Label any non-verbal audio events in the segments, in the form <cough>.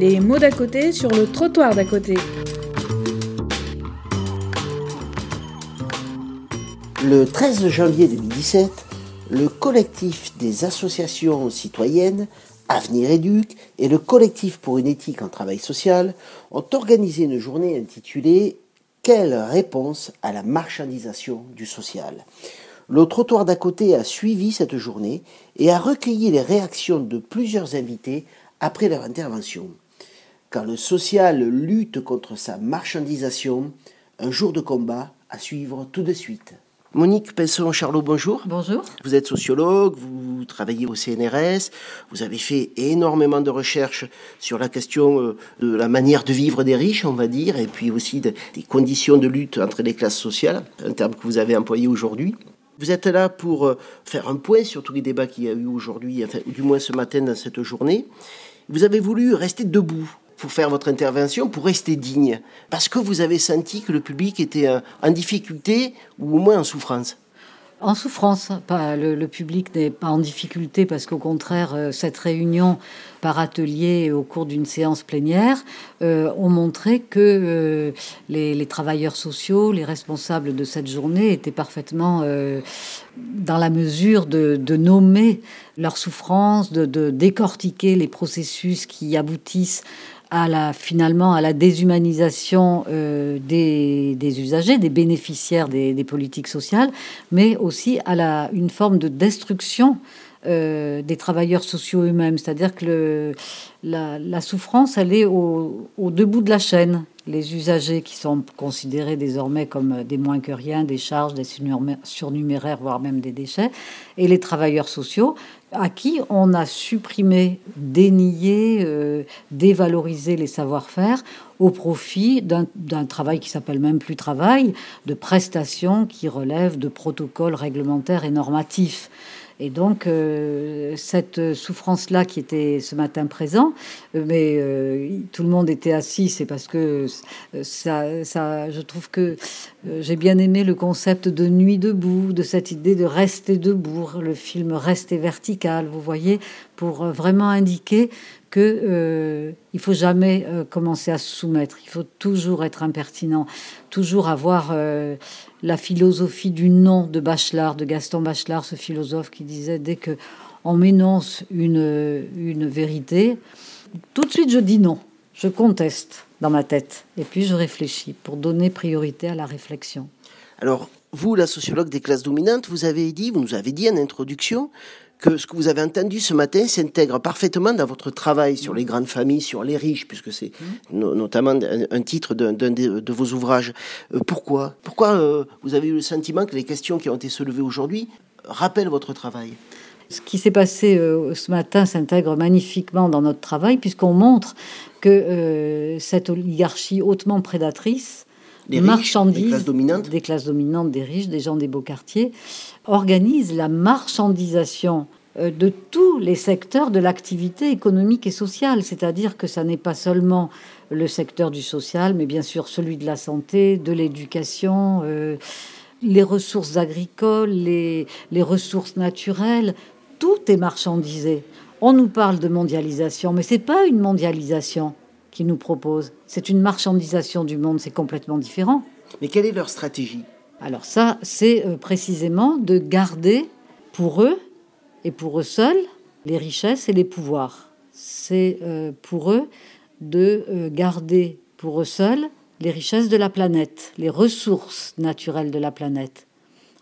Les mots d'à côté sur le trottoir d'à côté. Le 13 janvier 2017, le collectif des associations citoyennes Avenir Éduc et le collectif pour une éthique en travail social ont organisé une journée intitulée Quelle réponse à la marchandisation du social? Le trottoir d'à côté a suivi cette journée et a recueilli les réactions de plusieurs invités après leur intervention. Quand le social lutte contre sa marchandisation, un jour de combat à suivre tout de suite. Monique Pesson-Charlot, bonjour. Bonjour. Vous êtes sociologue, vous travaillez au CNRS, vous avez fait énormément de recherches sur la question euh, de la manière de vivre des riches, on va dire, et puis aussi des conditions de lutte entre les classes sociales, un terme que vous avez employé aujourd'hui. Vous êtes là pour euh, faire un point sur tous les débats qu'il y a eu aujourd'hui, enfin, du moins ce matin dans cette journée. Vous avez voulu rester debout pour faire votre intervention, pour rester digne. Parce que vous avez senti que le public était euh, en difficulté ou au moins en souffrance. En souffrance, pas le, public n'est pas en difficulté parce qu'au contraire, euh, cette réunion par atelier au cours d'une séance plénière euh, ont montré que les, travailleurs sociaux, les responsables de cette journée étaient parfaitement dans la mesure de, nommer leur souffrance, de, de, décortiquer les processus qui aboutissent à la, finalement à la déshumanisation euh, des, usagers, des bénéficiaires des, politiques sociales, mais aussi à la, une forme de destruction euh, des travailleurs sociaux eux-mêmes. C'est-à-dire que la, souffrance, elle est au, au debout de la chaîne. Les usagers qui sont considérés désormais comme des moins que rien, des charges, des surnuméraires, voire même des déchets, et les travailleurs sociaux à qui on a supprimé, dénié, euh, dévalorisé les savoir-faire au profit d'un travail qui s'appelle même plus travail, de prestations qui relèvent de protocoles réglementaires et normatifs. Et donc, euh, cette souffrance-là qui était ce matin présent, euh, mais euh, tout le monde était assis, c'est parce que ça, ça, je trouve que j'ai bien aimé le concept de nuit debout, de cette idée de rester debout, le film Rester vertical, vous voyez, pour vraiment indiquer que euh, il faut jamais commencer à se soumettre. Il faut toujours être impertinent, toujours avoir la philosophie du non de Bachelard, de Gaston Bachelard, ce philosophe qui disait dès que on m'énonce une, une vérité, tout de suite je dis non, je conteste dans ma tête, et puis je réfléchis pour donner priorité à la réflexion. Alors, vous, la sociologue des classes dominantes, vous avez dit, vous nous avez dit en introduction que ce que vous avez entendu ce matin s'intègre parfaitement dans votre travail sur les grandes familles, sur les riches, puisque c'est notamment un, titre d'un de, vos ouvrages. Euh, pourquoi? Pourquoi euh, vous avez eu le sentiment que les questions qui ont été soulevées aujourd'hui rappellent votre travail? Ce qui s'est passé euh, ce matin s'intègre magnifiquement dans notre travail, puisqu'on montre que cette oligarchie hautement prédatrice des marchandise des classes dominantes. des classes dominantes, des riches, des gens des beaux quartiers, organise la marchandisation euh, de tous les secteurs de l'activité économique et sociale. C'est-à-dire que ça n'est pas seulement le secteur du social, mais bien sûr celui de la santé, de l'éducation, euh, les ressources agricoles, les, les ressources naturelles. Tout est marchandisé. On nous parle de mondialisation, mais c'est pas une mondialisation qui nous propose. C'est une marchandisation du monde, c'est complètement différent. Mais quelle est leur stratégie? Alors ça, c'est euh, précisément de garder pour eux et pour eux seuls les richesses et les pouvoirs. C'est euh, pour eux de euh, garder pour eux seuls les richesses de la planète, les ressources naturelles de la planète.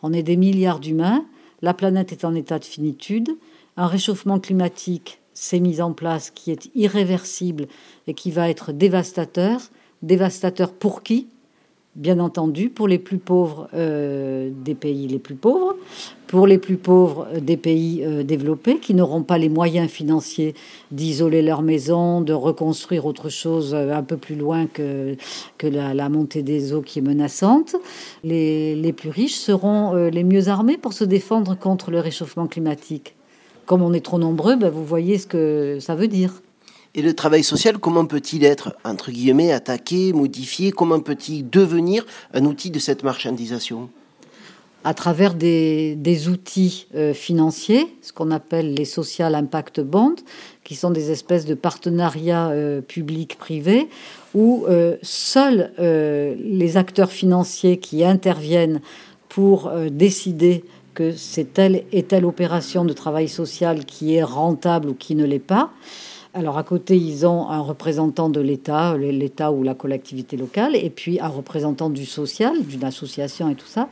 On est des milliards d'humains, la planète est en état de finitude, un réchauffement climatique s'est mis en place qui est irréversible et qui va être dévastateur. Dévastateur pour qui? Bien entendu, pour les plus pauvres euh, des pays les plus pauvres, pour les plus pauvres euh, des pays euh, développés qui n'auront pas les moyens financiers d'isoler leur maison, de reconstruire autre chose un peu plus loin que, la, montée des eaux qui est menaçante. Les, les plus riches seront les mieux armés pour se défendre contre le réchauffement climatique comme on est trop nombreux, ben, vous voyez ce que ça veut dire. Et le travail social, comment peut-il être, entre guillemets, attaqué, modifié? Comment peut-il devenir un outil de cette marchandisation? À travers des, outils euh, financiers, ce qu'on appelle les social impact bonds, qui sont des espèces de partenariats euh, publics-privés, où euh, seuls les acteurs financiers qui interviennent pour décider que c'est telle et telle opération de travail social qui est rentable ou qui ne l'est pas, alors à côté, ils ont un représentant de l'État, l'État ou la collectivité locale, et puis un représentant du social, d'une association et tout ça.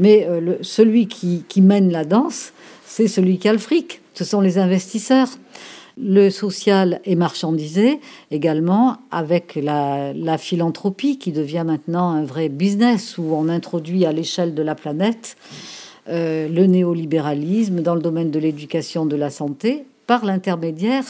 Mais euh, celui qui, mène la danse, c'est celui qui a le fric. Ce sont les investisseurs. Le social est marchandisé également avec la, philanthropie qui devient maintenant un vrai business où on introduit à l'échelle de la planète euh, le néolibéralisme dans le domaine de l'éducation, de la santé, par l'intermédiaire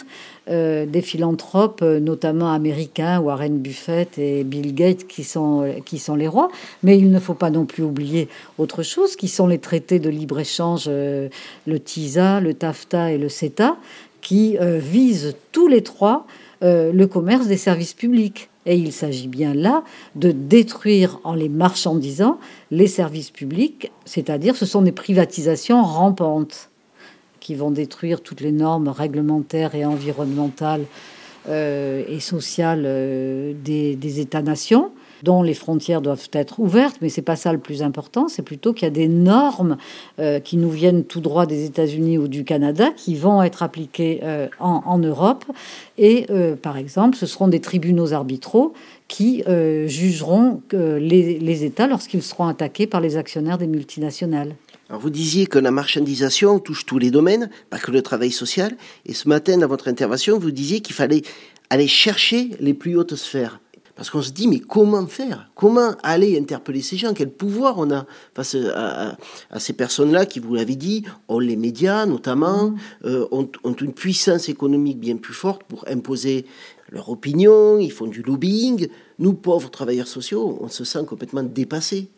euh, des philanthropes, euh, notamment américains, Warren Buffett et Bill Gates, qui sont, qui les rois. Mais il ne faut pas non plus oublier autre chose, qui sont les traités de libre-échange, euh, le TISA, le TAFTA et le CETA, qui visent tous les trois le commerce des services publics. Et il s'agit bien là de détruire en les marchandisant les services publics, c'est-à-dire ce sont des privatisations rampantes qui vont détruire toutes les normes réglementaires et environnementales euh, et sociales euh, des, États-nations dont les frontières doivent être ouvertes, mais c'est pas ça le plus important. C'est plutôt qu'il y a des normes euh, qui nous viennent tout droit des États-Unis ou du Canada qui vont être appliquées en, Europe. Et par exemple, ce seront des tribunaux arbitraux qui jugeront les, les États lorsqu'ils seront attaqués par les actionnaires des multinationales. Alors vous disiez que la marchandisation touche tous les domaines, pas que le travail social. Et ce matin, dans votre intervention, vous disiez qu'il fallait aller chercher les plus hautes sphères. Parce qu'on se dit, mais comment faire? Comment aller interpeller ces gens? Quel pouvoir on a face à, ces personnes-là qui, vous l'avez dit, ont les médias notamment, mmh. euh, ont, ont, une puissance économique bien plus forte pour imposer leur opinion, ils font du lobbying. Nous, pauvres travailleurs sociaux, on se sent complètement dépassés.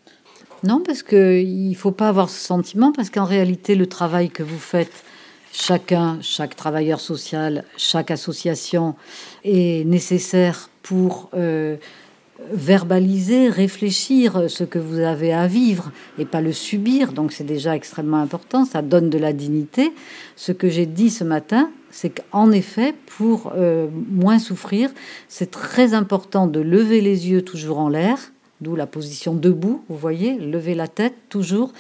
Non, parce qu'il ne faut pas avoir ce sentiment, parce qu'en réalité, le travail que vous faites, chacun, chaque travailleur social, chaque association, est nécessaire pour euh, verbaliser, réfléchir ce que vous avez à vivre et pas le subir. Donc c'est déjà extrêmement important, ça donne de la dignité. Ce que j'ai dit ce matin, c'est qu'en effet, pour euh, moins souffrir, c'est très important de lever les yeux toujours en l'air d'où la position debout, vous voyez, lever la tête toujours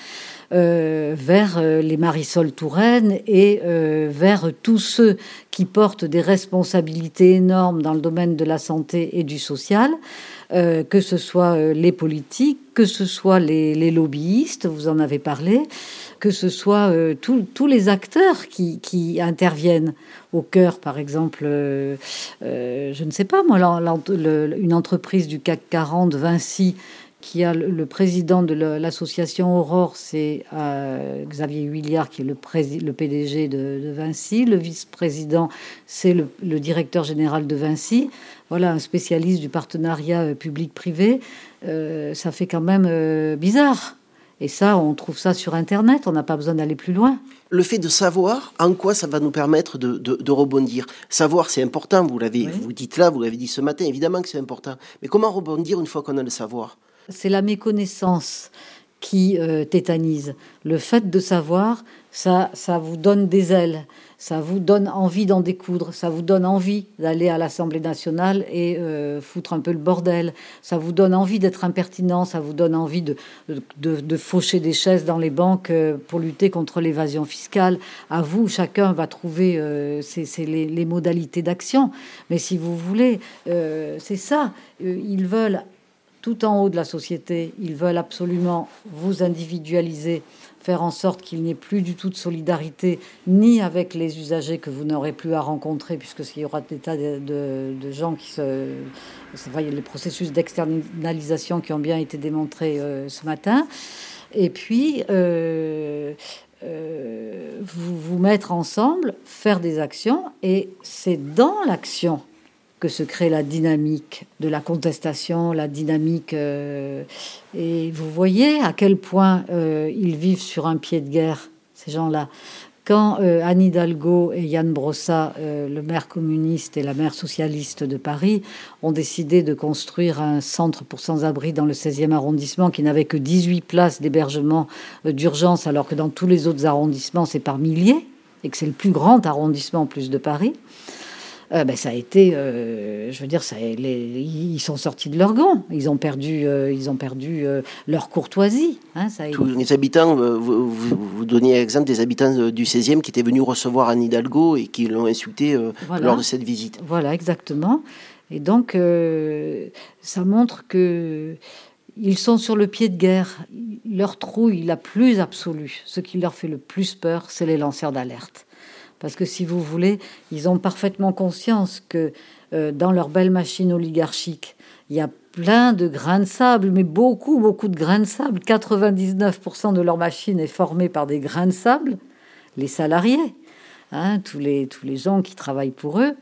euh, vers euh, les Marisol Touraine et euh, vers tous ceux qui portent des responsabilités énormes dans le domaine de la santé et du social, que ce soit les politiques, que ce soit les, lobbyistes, vous en avez parlé, que ce soit tous les acteurs qui, qui interviennent au cœur, par exemple, euh, euh, je ne sais pas moi, une entreprise du CAC 40, Vinci, qui a le, président de l'association Aurore, c'est euh, Xavier Huillard, qui est le, le PDG de, Vinci. Le vice-président, c'est le, directeur général de Vinci. Voilà, un spécialiste du partenariat public-privé. ça fait quand même bizarre. Et ça, on trouve ça sur Internet, on n'a pas besoin d'aller plus loin. Le fait de savoir en quoi ça va nous permettre de, rebondir. Savoir, c'est important, vous l'avez, vous dites là, vous l'avez dit ce matin, évidemment que c'est important. Mais comment rebondir une fois qu'on a le savoir? C'est la méconnaissance qui euh, tétanise. Le fait de savoir, ça, ça vous donne des ailes ça vous donne envie d'en découdre, ça vous donne envie d'aller à l'Assemblée nationale et euh, foutre un peu le bordel, ça vous donne envie d'être impertinent, ça vous donne envie de, de, faucher des chaises dans les banques euh, pour lutter contre l'évasion fiscale. À vous, chacun va trouver euh, les, les, modalités d'action. Mais si vous voulez, c'est ça. Ils veulent tout en haut de la société, ils veulent absolument vous individualiser faire en sorte qu'il n'y ait plus du tout de solidarité, ni avec les usagers que vous n'aurez plus à rencontrer, puisque s'il y aura des tas de, gens qui se... Voyez, les processus d'externalisation qui ont bien été démontrés euh, ce matin. Et puis, euh, euh, vous vous mettre ensemble, faire des actions, et c'est dans l'action que se crée la dynamique de la contestation, la dynamique. Euh, et vous voyez à quel point euh, ils vivent sur un pied de guerre, ces gens-là. quand euh, Anne Hidalgo et Yann Brossa, le maire communiste et la maire socialiste de Paris, ont décidé de construire un centre pour sans-abri dans le 16e arrondissement qui n'avait que 18 places d'hébergement d'urgence, alors que dans tous les autres arrondissements, c'est par milliers, et que c'est le plus grand arrondissement en plus de Paris. Euh, ben, ça a été, euh, je veux dire, ça, les, ils sont sortis de leur gant. Ils ont perdu, euh, ils ont perdu leur courtoisie. Hein, ça Tous les habitants, vous, vous, donniez l'exemple des habitants du 16e qui étaient venus recevoir Anne Hidalgo et qui l'ont insulté lors de cette visite. Voilà, exactement. Et donc, ça montre que ils sont sur le pied de guerre. Leur trouille la plus absolue, ce qui leur fait le plus peur, c'est les lanceurs d'alerte. Parce que si vous voulez, ils ont parfaitement conscience que euh, dans leur belle machine oligarchique, il y a plein de grains de sable, mais beaucoup, beaucoup de grains de sable. 99% de leur machine est formée par des grains de sable. Les salariés, hein, tous, les, tous les gens qui travaillent pour eux,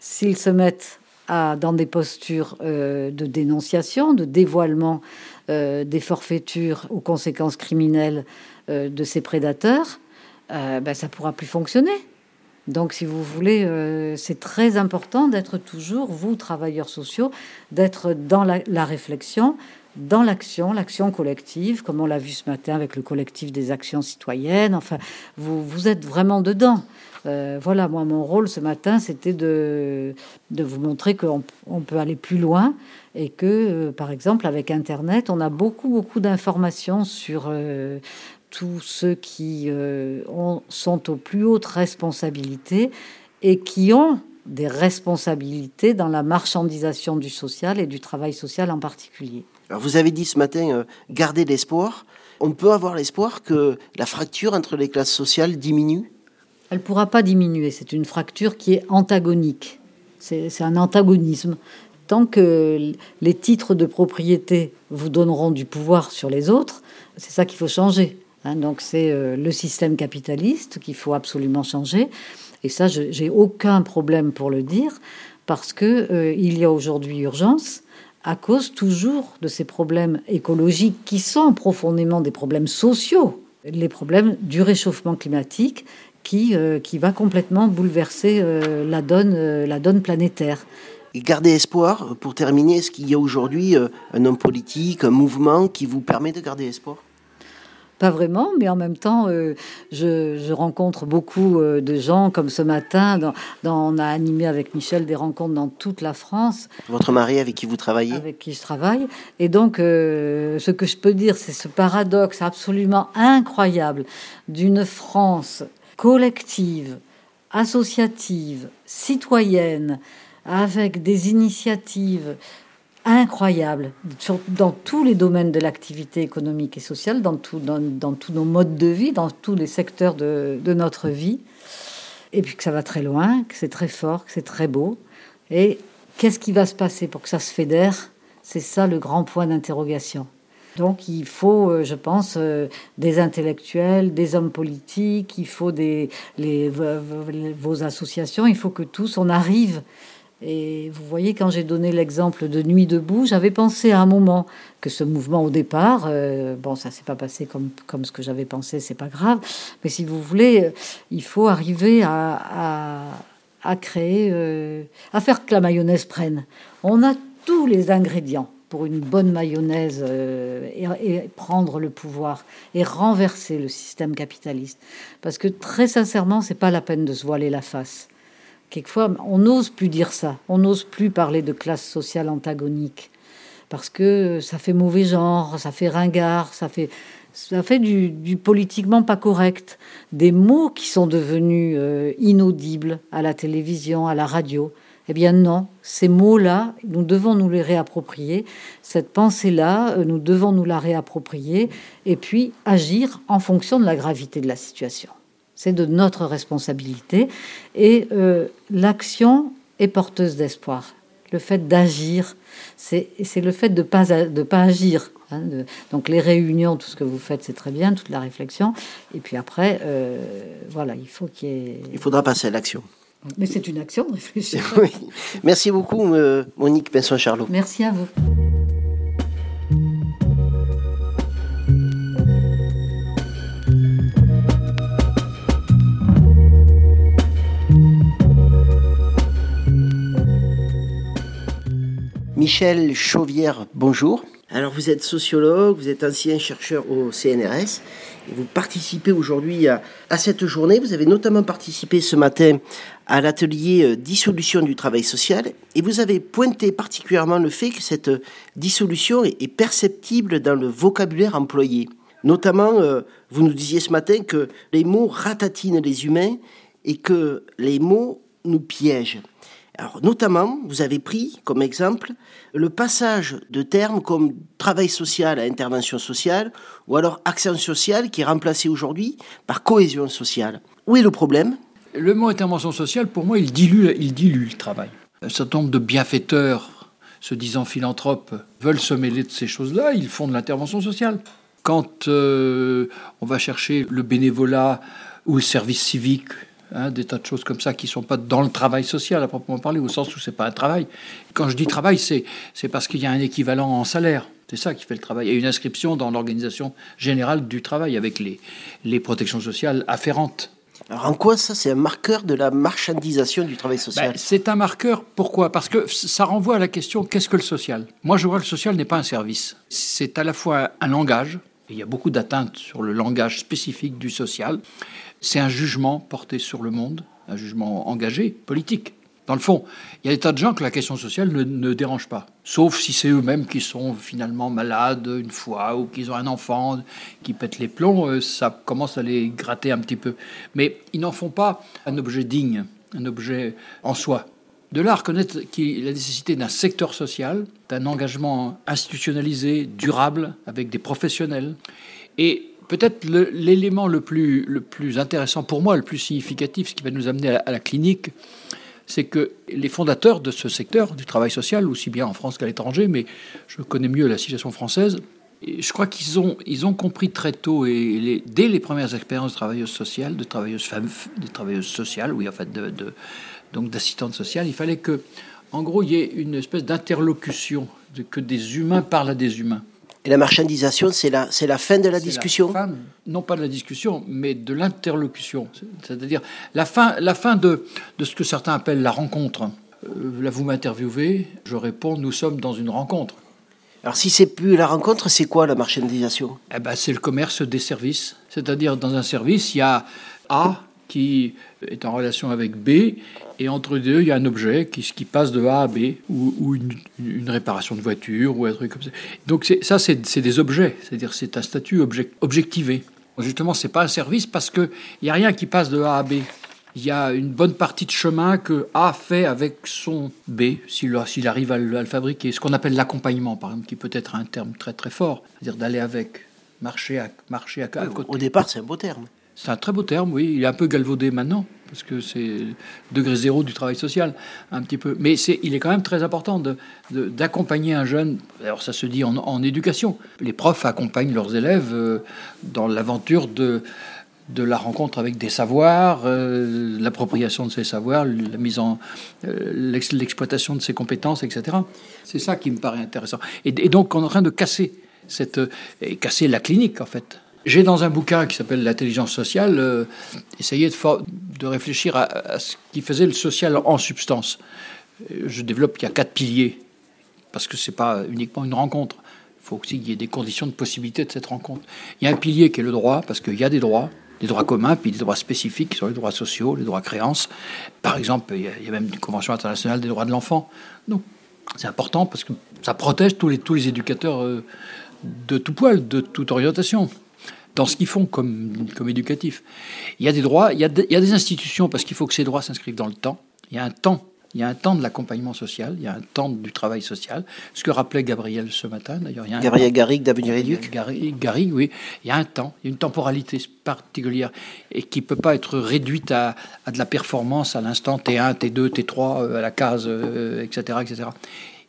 s'ils se mettent à, dans des postures euh, de dénonciation, de dévoilement euh, des forfaitures aux conséquences criminelles de ces prédateurs, euh, ben, ça pourra plus fonctionner. Donc, si vous voulez, euh, c'est très important d'être toujours, vous, travailleurs sociaux, d'être dans la, réflexion, dans l'action, l'action collective, comme on l'a vu ce matin avec le collectif des actions citoyennes. Enfin, vous, vous êtes vraiment dedans. Euh, voilà, moi, mon rôle ce matin, c'était de, vous montrer qu'on on peut aller plus loin et que, par exemple, avec Internet, on a beaucoup, beaucoup d'informations sur, tous ceux qui euh, sont aux plus hautes responsabilités et qui ont des responsabilités dans la marchandisation du social et du travail social en particulier. Alors vous avez dit ce matin, euh, garder l'espoir. On peut avoir l'espoir que la fracture entre les classes sociales diminue? Elle ne pourra pas diminuer. C'est une fracture qui est antagonique. C'est un antagonisme. Tant que les titres de propriété vous donneront du pouvoir sur les autres, c'est ça qu'il faut changer. Hein, donc c'est euh, le système capitaliste qu'il faut absolument changer. Et ça, j'ai aucun problème pour le dire, parce que euh, il y a aujourd'hui urgence à cause toujours de ces problèmes écologiques qui sont profondément des problèmes sociaux, les problèmes du réchauffement climatique qui, euh, qui va complètement bouleverser la, donne, la donne planétaire. Et garder espoir, pour terminer, est-ce qu'il y a aujourd'hui un homme politique, un mouvement qui vous permet de garder espoir? Pas vraiment, mais en même temps, euh, je, rencontre beaucoup euh, de gens, comme ce matin, dans, on a animé avec Michel des rencontres dans toute la France. Votre mari avec qui vous travaillez? Avec qui je travaille. Et donc, euh, ce que je peux dire, c'est ce paradoxe absolument incroyable d'une France collective, associative, citoyenne, avec des initiatives incroyable dans tous les domaines de l'activité économique et sociale, dans, tous nos modes de vie, dans tous les secteurs de, notre vie. Et puis que ça va très loin, que c'est très fort, que c'est très beau. Et qu'est-ce qui va se passer pour que ça se fédère? C'est ça le grand point d'interrogation. Donc il faut, euh, je pense, euh, des intellectuels, des hommes politiques, il faut les, vos associations, il faut que tous on arrive et vous voyez, quand j'ai donné l'exemple de Nuit debout, j'avais pensé à un moment que ce mouvement au départ, euh, bon, ça s'est pas passé comme, comme ce que j'avais pensé, c'est pas grave, mais si vous voulez, euh, il faut arriver à, à, créer, euh, à faire que la mayonnaise prenne. On a tous les ingrédients pour une bonne mayonnaise et, et, prendre le pouvoir et renverser le système capitaliste. Parce que très sincèrement, c'est pas la peine de se voiler la face quelquefois, on n'ose plus dire ça. On n'ose plus parler de classe sociale antagonique parce que ça fait mauvais genre, ça fait ringard, ça fait ça fait du, politiquement pas correct, des mots qui sont devenus euh, inaudibles à la télévision, à la radio. Eh bien non, ces mots-là, nous devons nous les réapproprier. Cette pensée-là, euh, nous devons nous la réapproprier et puis agir en fonction de la gravité de la situation. C'est de notre responsabilité. Et euh, l'action est porteuse d'espoir. Le fait d'agir, c'est le fait de ne pas, de pas agir. Hein, donc les réunions, tout ce que vous faites, c'est très bien, toute la réflexion. Et puis après, euh, voilà, il faut qu'il y ait... Il faudra passer à l'action. Mais c'est une action de réfléchir. <laughs> Merci beaucoup, euh, Monique Pinson-Charlot. Merci à vous. Michel Chauvière, bonjour. Alors vous êtes sociologue, vous êtes ancien chercheur au CNRS et vous participez aujourd'hui à, cette journée. Vous avez notamment participé ce matin à l'atelier euh, dissolution du travail social et vous avez pointé particulièrement le fait que cette dissolution est, perceptible dans le vocabulaire employé. Notamment, euh, vous nous disiez ce matin que les mots ratatinent les humains et que les mots nous piègent. Alors, notamment, vous avez pris comme exemple le passage de termes comme travail social à intervention sociale ou alors action sociale qui est remplacé aujourd'hui par cohésion sociale. Où est le problème? Le mot intervention sociale, pour moi, il dilue, il dilue le travail. Un certain nombre de bienfaiteurs, se disant philanthropes, veulent se mêler de ces choses-là, ils font de l'intervention sociale. Quand euh, on va chercher le bénévolat ou le service civique, Hein, des tas de choses comme ça qui ne sont pas dans le travail social à proprement parler, au sens où c'est pas un travail. Quand je dis travail, c'est, c'est parce qu'il y a un équivalent en salaire. C'est ça qui fait le travail. Il y a une inscription dans l'organisation générale du travail avec les, les protections sociales afférentes. Alors en quoi ça, c'est un marqueur de la marchandisation du travail social? Ben, C'est un marqueur, pourquoi? Parce que ça renvoie à la question qu'est-ce que le social? Moi, je vois que le social n'est pas un service. C'est à la fois un langage, et il y a beaucoup d'atteintes sur le langage spécifique du social, c'est un jugement porté sur le monde, un jugement engagé, politique. Dans le fond, il y a des tas de gens que la question sociale ne, dérange pas, sauf si c'est eux-mêmes qui sont finalement malades une fois ou qu'ils ont un enfant qui pète les plombs, euh, ça commence à les gratter un petit peu. Mais ils n'en font pas un objet digne, un objet en soi. De là à reconnaître la nécessité d'un secteur social, d'un engagement institutionnalisé, durable, avec des professionnels, et peut-être l'élément le, plus, le plus intéressant pour moi, le plus significatif, ce qui va nous amener à la, clinique, c'est que les fondateurs de ce secteur du travail social, aussi bien en France qu'à l'étranger, mais je connais mieux la situation française, je crois qu'ils ont, ils ont compris très tôt, et dès les premières expériences de travailleuses sociales, de travailleuses femmes, de travailleuses sociales, oui, en fait, de, donc d'assistantes sociales, il fallait que, en gros, il y ait une espèce d'interlocution, que des humains parlent à des humains. Et la marchandisation, c'est la, c'est la fin de la discussion? Non pas de la discussion, mais de l'interlocution. C'est-à-dire la fin, la fin de, de ce que certains appellent la rencontre. Euh, là, vous m'interviewez, je réponds, nous sommes dans une rencontre. Alors si c'est plus la rencontre, c'est quoi la marchandisation? Eh ben, C'est le commerce des services. C'est-à-dire dans un service, il y a A qui est en relation avec B, et entre deux, il y a un objet qui, qui passe de A à B, ou, une, réparation de voiture, ou un truc comme ça. Donc ça, c'est des objets, c'est-à-dire c'est un statut objectivé. Justement, c'est pas un service parce qu'il n'y a rien qui passe de A à B. Il y a une bonne partie de chemin que A fait avec son B, s'il arrive à le, fabriquer. Ce qu'on appelle l'accompagnement, par exemple, qui peut être un terme très très fort, c'est-à-dire d'aller avec, marcher à, marcher à, à côté. Au départ, c'est un beau terme. C'est un très beau terme, oui. Il est un peu galvaudé maintenant, parce que c'est degré zéro du travail social, un petit peu. Mais il est quand même très important d'accompagner un jeune. Alors ça se dit en, éducation. Les profs accompagnent leurs élèves euh, dans l'aventure de, la rencontre avec des savoirs, euh, l'appropriation de ces savoirs, la mise en euh, l'exploitation de ses compétences, etc. C'est ça qui me paraît intéressant. Et, donc on est en train de casser la clinique en fait. J'ai dans un bouquin qui s'appelle L'intelligence sociale euh, essayé de, de réfléchir à, ce qui faisait le social en substance. Je développe qu'il y a quatre piliers, parce que ce n'est pas uniquement une rencontre. Il faut aussi qu'il y ait des conditions de possibilité de cette rencontre. Il y a un pilier qui est le droit, parce qu'il y a des droits, des droits communs, puis des droits spécifiques qui sont les droits sociaux, les droits créances. Par exemple, il y a, même une convention internationale des droits de l'enfant. Donc, c'est important parce que ça protège tous les, tous les éducateurs euh, de tout poil, de toute orientation dans ce qu'ils font comme, comme éducatif. Il y a des droits, il y a, il y a des institutions, parce qu'il faut que ces droits s'inscrivent dans le temps. Il y a un temps. Il y a un temps de l'accompagnement social, il y a un temps du travail social. Ce que rappelait Gabriel ce matin, d'ailleurs. Gabriel Garrigue d'Avenir Éduc Garrigue, oui. Il y a un temps, il y a une temporalité particulière et qui ne peut pas être réduite à, à, de la performance à l'instant T1, T2, T3, à la case, etc., euh, etc.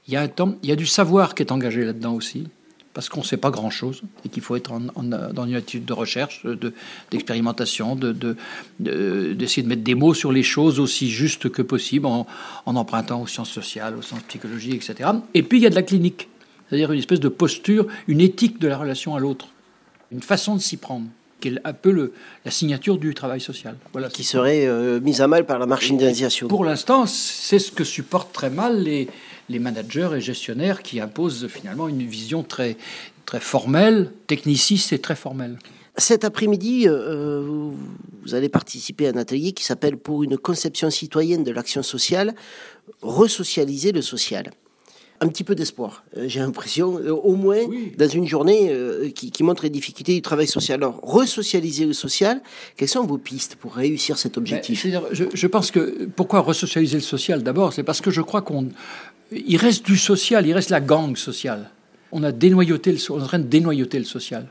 Il y a un temps, il y a du savoir qui est engagé là-dedans aussi parce qu'on ne sait pas grand-chose et qu'il faut être dans une attitude de recherche, d'expérimentation, de, d'essayer de, mettre des mots sur les choses aussi justes que possible en, empruntant aux sciences sociales, aux sciences psychologiques, etc. Et puis il y a de la clinique, c'est-à-dire une espèce de posture, une éthique de la relation à l'autre, une façon de s'y prendre. qui est un peu le, la signature du travail social. Voilà. Qui serait euh, mise à mal par la marchandisation. Pour l'instant, c'est ce que supportent très mal les, les managers et gestionnaires qui imposent finalement une vision très, très formelle, techniciste et très formelle. Cet après-midi, euh, vous allez participer à un atelier qui s'appelle Pour une conception citoyenne de l'action sociale, resocialiser le social un petit peu d'espoir, euh, j'ai l'impression, euh, au moins dans une journée euh, qui, montre les difficultés du travail social. Alors, resocialiser le social, quelles sont vos pistes pour réussir cet objectif? Je, je, pense que, pourquoi resocialiser le social D'abord, c'est parce que je crois qu'on... Il reste du social, il reste la gang sociale. On a dénoyauté le, on est en train de dénoyauter le social.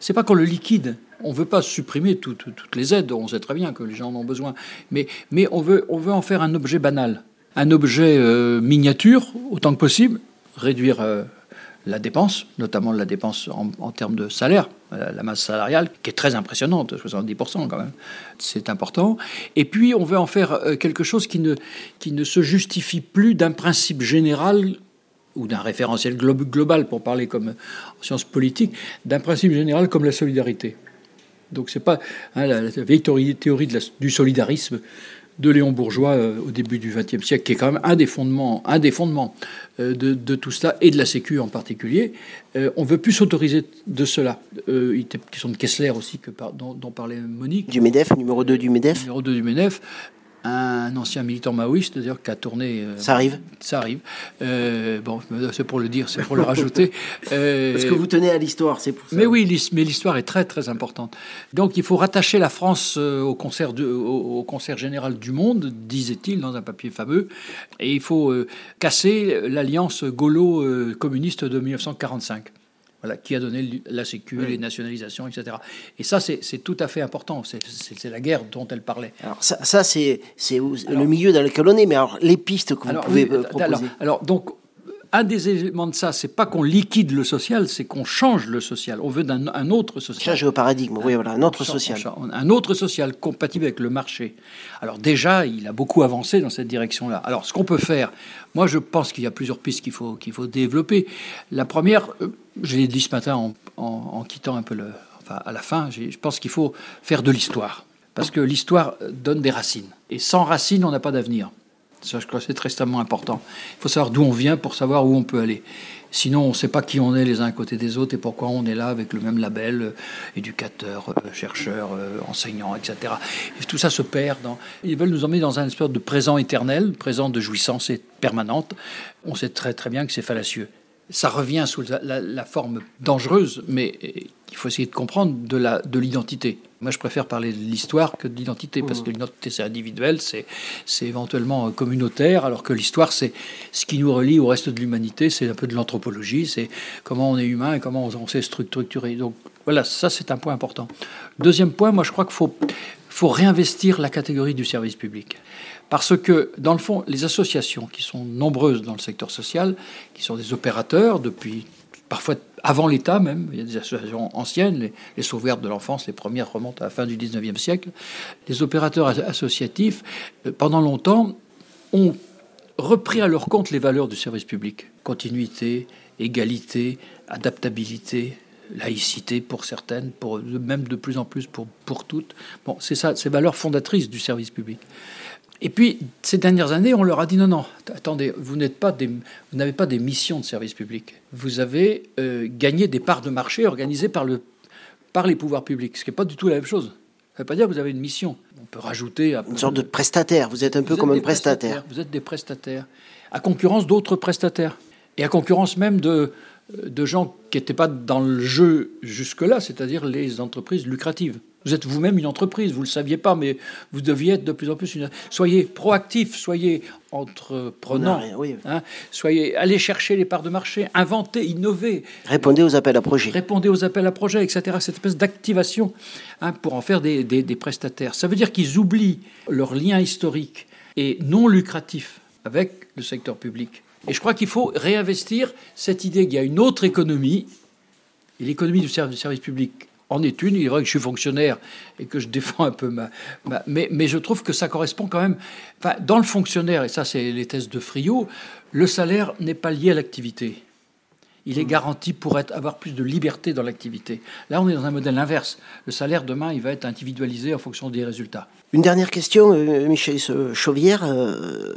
C'est pas qu'on le liquide. On veut pas supprimer toutes les aides. On sait très bien que les gens en ont besoin. Mais, mais on, veut, on veut en faire un objet banal un objet euh, miniature autant que possible, réduire euh, la dépense, notamment la dépense en, termes de salaire, euh, la masse salariale, qui est très impressionnante, 70% quand même, c'est important. Et puis on veut en faire quelque chose qui ne, qui ne se justifie plus d'un principe général ou d'un référentiel global, pour parler comme en sciences politiques, d'un principe général comme la solidarité. Donc c'est pas hein, la, vieille théorie, du solidarisme de Léon Bourgeois euh, au début du XXe siècle, qui est quand même un des fondements, un des fondements euh, de, tout cela, et de la Sécu en particulier. Euh, on ne veut plus s'autoriser de cela. il était question de Kessler aussi, que, dont, dont, parlait Monique. Du MEDEF, numéro 2 du MEDEF. Numéro 2 du MEDEF un ancien militant maoïste, d'ailleurs, qui a tourné. Euh, ça arrive. Ça arrive. Euh, bon, c'est pour le dire, c'est pour le rajouter. Euh, <laughs> Parce que vous tenez à l'histoire, c'est pour ça. Mais oui, mais l'histoire est très très importante. Donc, il faut rattacher la France au concert, au, concert général du monde, disait-il dans un papier fameux, et il faut casser l'alliance gaulo-communiste de 1945 voilà, qui a donné la sécu, les nationalisations, etc. Et ça, c'est tout à fait important. C'est la guerre dont elle parlait. Alors ça, ça c'est le milieu dans lequel on est, mais alors les pistes que vous pouvez euh, proposer. alors, donc, un des éléments de ça, c'est pas qu'on liquide le social, c'est qu'on change le social. On veut un autre social. Change le paradigme, oui, voilà, un autre social. Un autre social compatible avec le marché. Alors déjà, il a beaucoup avancé dans cette direction-là. Alors ce qu'on peut faire, moi je pense qu'il y a plusieurs pistes qu'il faut, qu'il faut développer. La première, euh, je l'ai dit ce matin en, quittant un peu le... Enfin, à la fin, je pense qu'il faut faire de l'histoire. Parce que l'histoire donne des racines. Et sans racines, on n'a pas d'avenir. Ça, je crois que c'est extrêmement important. Il faut savoir d'où on vient pour savoir où on peut aller. Sinon, on ne sait pas qui on est les uns à côté des autres et pourquoi on est là avec le même label, euh, éducateur, euh, chercheur, euh, enseignant, etc. Et tout ça se perd. Ils veulent nous emmener dans un espèce de présent éternel, présent de jouissance permanente. On sait très très bien que c'est fallacieux ça revient sous la, forme dangereuse, mais il faut essayer de comprendre de l'identité. Moi, je préfère parler de l'histoire que de l'identité, parce que mmh. l'identité, c'est individuel, c'est éventuellement communautaire, alors que l'histoire, c'est ce qui nous relie au reste de l'humanité, c'est un peu de l'anthropologie, c'est comment on est humain et comment on, s'est structuré. Donc voilà, ça, c'est un point important. Deuxième point, moi, je crois qu'il faut, faut réinvestir la catégorie du service public. Parce que, dans le fond, les associations qui sont nombreuses dans le secteur social, qui sont des opérateurs depuis parfois avant l'État même, il y a des associations anciennes, les, les de l'enfance, les premières remontent à la fin du 19e siècle, les opérateurs associatifs, euh, pendant longtemps, ont repris à leur compte les valeurs du service public. Continuité, égalité, adaptabilité, laïcité pour certaines, pour, même de plus en plus pour, pour toutes. Bon, c'est ça, ces valeurs fondatrices du service public. Et puis, ces dernières années, on leur a dit non, non, attendez, vous n'êtes pas des, vous n'avez pas des missions de service public. Vous avez euh, gagné des parts de marché organisées par, le, par les pouvoirs publics, ce qui n'est pas du tout la même chose. Ça ne veut pas dire que vous avez une mission. On peut rajouter... Une sorte de prestataire, vous êtes un peu comme un prestataire. Vous êtes des prestataires, à concurrence d'autres prestataires. Et à concurrence même de, de gens qui n'étaient pas dans le jeu jusque-là, c'est-à-dire les entreprises lucratives. Vous êtes vous-même une entreprise, vous ne le saviez pas, mais vous deviez être de plus en plus une... Soyez proactif, soyez entreprenant, hein, soyez, allez chercher les parts de marché, inventez, innovez. Répondez aux appels à projets. Répondez aux appels à projets, etc. Cette espèce d'activation hein, pour en faire des, des prestataires. Ça veut dire qu'ils oublient leur lien historique et non lucratif avec le secteur public. Et je crois qu'il faut réinvestir cette idée qu'il y a une autre économie, et l'économie du service public en est une. Il est vrai que je suis fonctionnaire et que je défends un peu ma. mais, mais, je trouve que ça correspond quand même. Enfin, dans le fonctionnaire, et ça, c'est les thèses de Friot, le salaire n'est pas lié à l'activité. Il est garanti pour être, avoir plus de liberté dans l'activité. Là, on est dans un modèle inverse. Le salaire, demain, il va être individualisé en fonction des résultats. Une dernière question, euh, Michel Chauvière. Euh,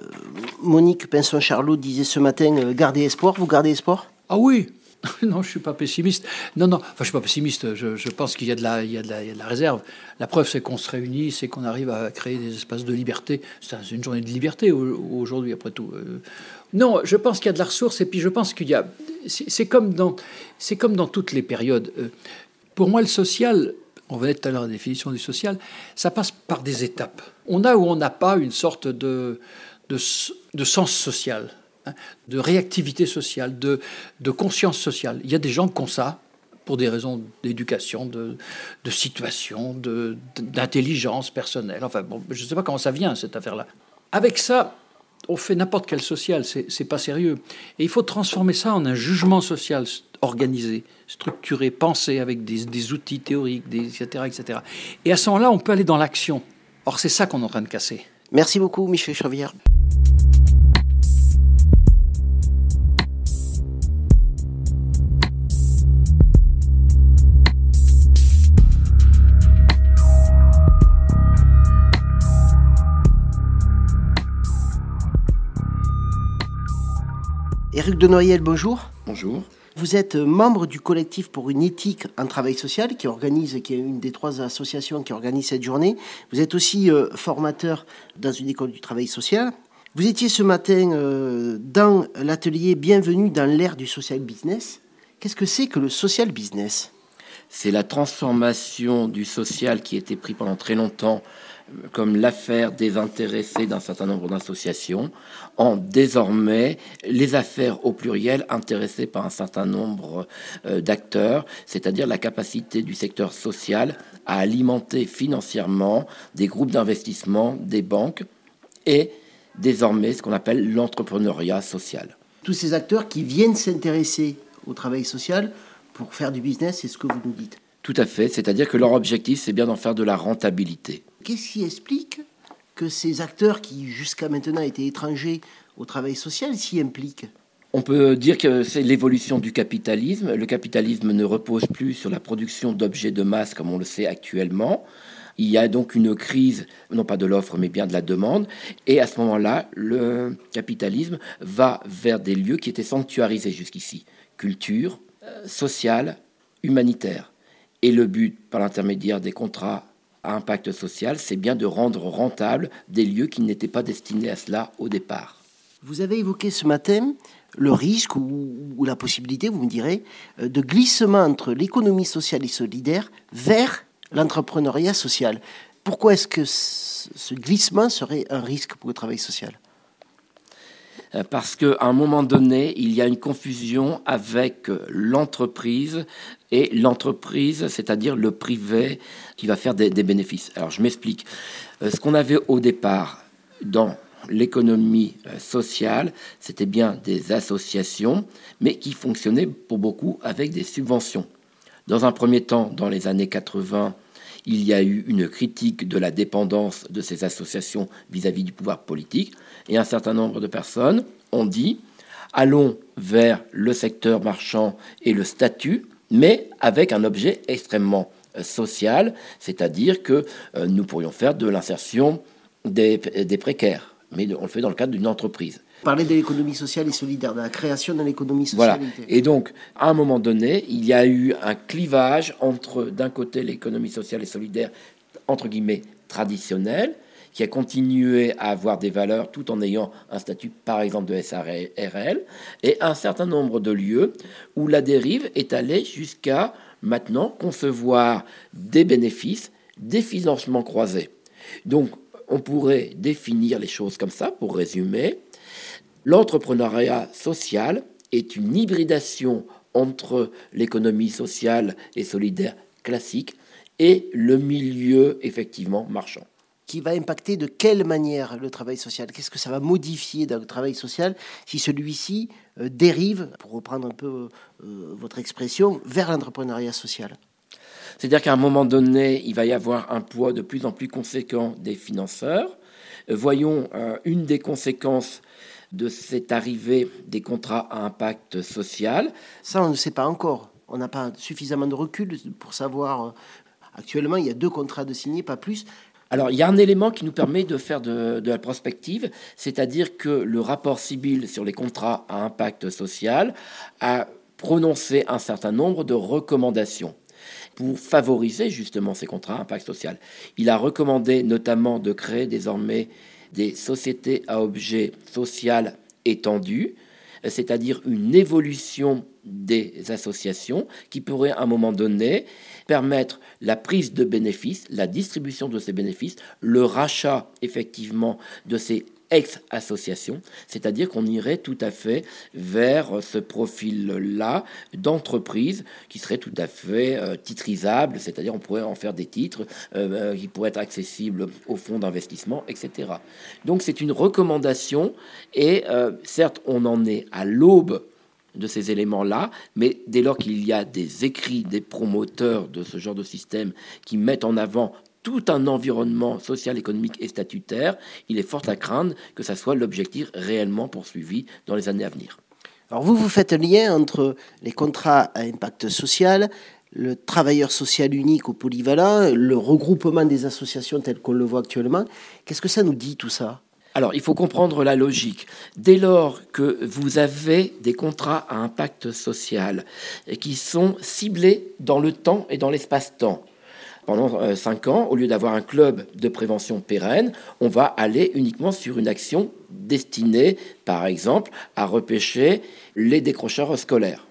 Monique Pinson-Charlot disait ce matin euh, gardez espoir. Vous gardez espoir? Ah oui <laughs> non, je suis pas pessimiste. Non, non, enfin, je suis pas pessimiste. Je, pense qu'il y, de y, de y a de la réserve. La preuve, c'est qu'on se réunit, c'est qu'on arrive à créer des espaces de liberté. C'est une journée de liberté aujourd'hui, après tout. Non, je pense qu'il y a de la ressource et puis je pense qu'il y a. C'est comme, dans, comme dans toutes les périodes. Euh, pour moi, le social, on va être tout à l'heure la définition du social, ça passe par des étapes. On a ou on n'a pas une sorte de, de, sens social, de réactivité sociale, de, de conscience sociale. Il y a des gens qui ont ça, pour des raisons d'éducation, de, de, situation, d'intelligence personnelle. Enfin, je ne sais pas comment ça vient, cette affaire-là. Avec ça, on fait n'importe quel social, c'est pas sérieux. Et il faut transformer ça en un jugement social organisé, structuré, pensé avec des, outils théoriques, des, etc., etc. Et à ce moment-là, on peut aller dans l'action. Or, c'est ça qu'on est en train de casser. Merci beaucoup, Michel Chavière. Éric de Noyel, bonjour. Bonjour. Vous êtes membre du collectif pour une éthique en travail social qui organise, qui est une des trois associations qui organise cette journée. Vous êtes aussi euh, formateur dans une école du travail social. Vous étiez ce matin euh, dans l'atelier Bienvenue dans l'ère du social business. Qu'est-ce que c'est que le social business? C'est la transformation du social qui était pris pendant très longtemps comme l'affaire désintéressée d'un certain nombre d'associations, en désormais les affaires au pluriel intéressées par un certain nombre euh, d'acteurs, c'est-à-dire la capacité du secteur social à alimenter financièrement des groupes d'investissement, des banques et désormais ce qu'on appelle l'entrepreneuriat social. Tous ces acteurs qui viennent s'intéresser au travail social pour faire du business, c'est ce que vous nous dites. Tout à fait, c'est-à-dire que leur objectif, c'est bien d'en faire de la rentabilité. Qu'est-ce qui explique que ces acteurs qui jusqu'à maintenant étaient étrangers au travail social s'y impliquent? On peut dire que c'est l'évolution du capitalisme. Le capitalisme ne repose plus sur la production d'objets de masse comme on le sait actuellement. Il y a donc une crise, non pas de l'offre, mais bien de la demande. Et à ce moment-là, le capitalisme va vers des lieux qui étaient sanctuarisés jusqu'ici. Culture, euh, sociale, humanitaire. Et le but, par l'intermédiaire des contrats impact social, c'est bien de rendre rentables des lieux qui n'étaient pas destinés à cela au départ. Vous avez évoqué ce matin le risque ou, la possibilité, vous me direz, euh, de glissement entre l'économie sociale et solidaire vers l'entrepreneuriat social. Pourquoi est-ce que ce glissement serait un risque pour le travail social? Parce qu'à un moment donné, il y a une confusion avec euh, l'entreprise et l'entreprise, c'est-à-dire le privé qui va faire des, bénéfices. Alors je m'explique. Euh, ce qu'on avait au départ dans l'économie sociale, c'était bien des associations, mais qui fonctionnaient pour beaucoup avec des subventions. Dans un premier temps, dans les années 80, il y a eu une critique de la dépendance de ces associations vis-à-vis du pouvoir politique, et un certain nombre de personnes ont dit allons vers le secteur marchand et le statut, mais avec un objet extrêmement euh, social, c'est-à-dire que euh, nous pourrions faire de l'insertion des, précaires, mais on le fait dans le cadre d'une entreprise. Parler de l'économie sociale et solidaire, de la création de l'économie sociale. Voilà. Et donc, à un moment donné, il y a eu un clivage entre, d'un côté, l'économie sociale et solidaire, entre guillemets, traditionnelle, qui a continué à avoir des valeurs tout en ayant un statut, par exemple, de SARL, et un certain nombre de lieux où la dérive est allée jusqu'à maintenant concevoir des bénéfices, des financements croisés. Donc, on pourrait définir les choses comme ça, pour résumer. L'entrepreneuriat social est une hybridation entre l'économie sociale et solidaire classique et le milieu effectivement marchand qui va impacter de quelle manière le travail social? Qu'est-ce que ça va modifier dans le travail social si celui-ci euh, dérive, pour reprendre un peu euh, votre expression, vers l'entrepreneuriat social? C'est-à-dire qu'à un moment donné, il va y avoir un poids de plus en plus conséquent des financeurs. Euh, voyons une des conséquences de cette arrivée des contrats à impact social. Ça, on ne sait pas encore. On n'a pas suffisamment de recul pour savoir. Euh, actuellement, il y a deux contrats de signer, pas plus. Alors, il y a un élément qui nous permet de faire de, la prospective, c'est-à-dire que le rapport Sibyl sur les contrats à impact social a prononcé un certain nombre de recommandations pour favoriser justement ces contrats à impact social. Il a recommandé notamment de créer désormais des sociétés à objet social étendu, c'est-à-dire une évolution des associations qui pourrait à un moment donné permettre la prise de bénéfices, la distribution de ces bénéfices, le rachat effectivement de ces ex-association, c'est-à-dire qu'on irait tout à fait vers ce profil-là d'entreprise qui serait tout à fait euh, titrisable, c'est-à-dire on pourrait en faire des titres euh, euh, qui pourraient être accessibles aux fonds d'investissement, etc. Donc c'est une recommandation et certes on en est à l'aube de ces éléments-là, mais dès lors qu'il y a des écrits des promoteurs de ce genre de système qui mettent en avant tout un environnement social, économique et statutaire, il est fort à craindre que ça soit l'objectif réellement poursuivi dans les années à venir. Alors vous, vous faites un lien entre les contrats à impact social, le travailleur social unique au polyvalent, le regroupement des associations telles qu'on le voit actuellement. Qu'est-ce que ça nous dit tout ça? Alors, il faut comprendre la logique. Dès lors que vous avez des contrats à impact social qui sont ciblés dans le temps et dans l'espace-temps, pendant euh, cinq ans, au lieu d'avoir un club de prévention pérenne, on va aller uniquement sur une action destinée, par exemple, à repêcher les décrocheurs scolaires.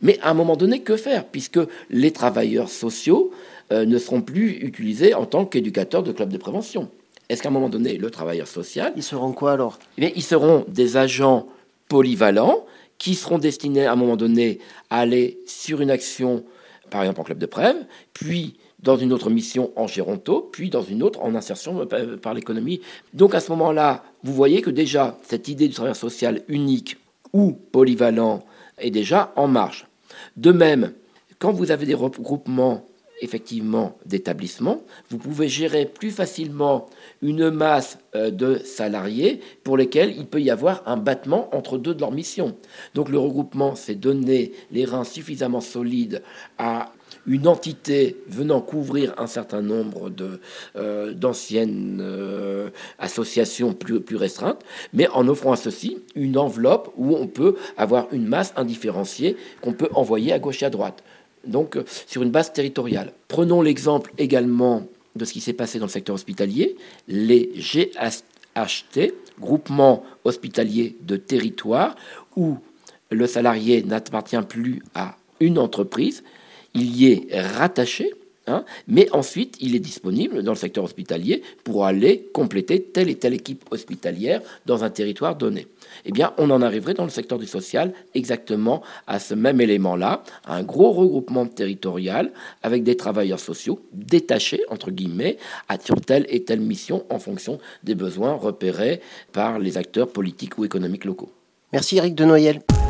Mais à un moment donné, que faire? Puisque les travailleurs sociaux euh, ne seront plus utilisés en tant qu'éducateurs de clubs de prévention. Est-ce qu'à un moment donné, le travailleur social... Ils seront quoi alors? eh Ils seront des agents polyvalents qui seront destinés à un moment donné à aller sur une action, par exemple en club de prêve, puis dans une autre mission en géronto, puis dans une autre en insertion par l'économie. Donc à ce moment-là, vous voyez que déjà, cette idée du travail social unique ou polyvalent est déjà en marche. De même, quand vous avez des regroupements effectivement d'établissements, vous pouvez gérer plus facilement une masse euh, de salariés pour lesquels il peut y avoir un battement entre deux de leurs missions. Donc le regroupement, c'est donner les reins suffisamment solides à une entité venant couvrir un certain nombre euh, d'anciennes euh, associations plus, plus restreintes, mais en offrant à ceci une enveloppe où on peut avoir une masse indifférenciée qu'on peut envoyer à gauche et à droite. Donc euh, sur une base territoriale. Prenons l'exemple également de ce qui s'est passé dans le secteur hospitalier, les GHT, groupements hospitaliers de territoire, où le salarié n'appartient plus à une entreprise, il y est rattaché, hein, mais ensuite il est disponible dans le secteur hospitalier pour aller compléter telle et telle équipe hospitalière dans un territoire donné. Eh bien, on en arriverait dans le secteur du social exactement à ce même élément-là, un gros regroupement territorial avec des travailleurs sociaux détachés, entre guillemets, à telle et telle mission en fonction des besoins repérés par les acteurs politiques ou économiques locaux. Merci Eric de.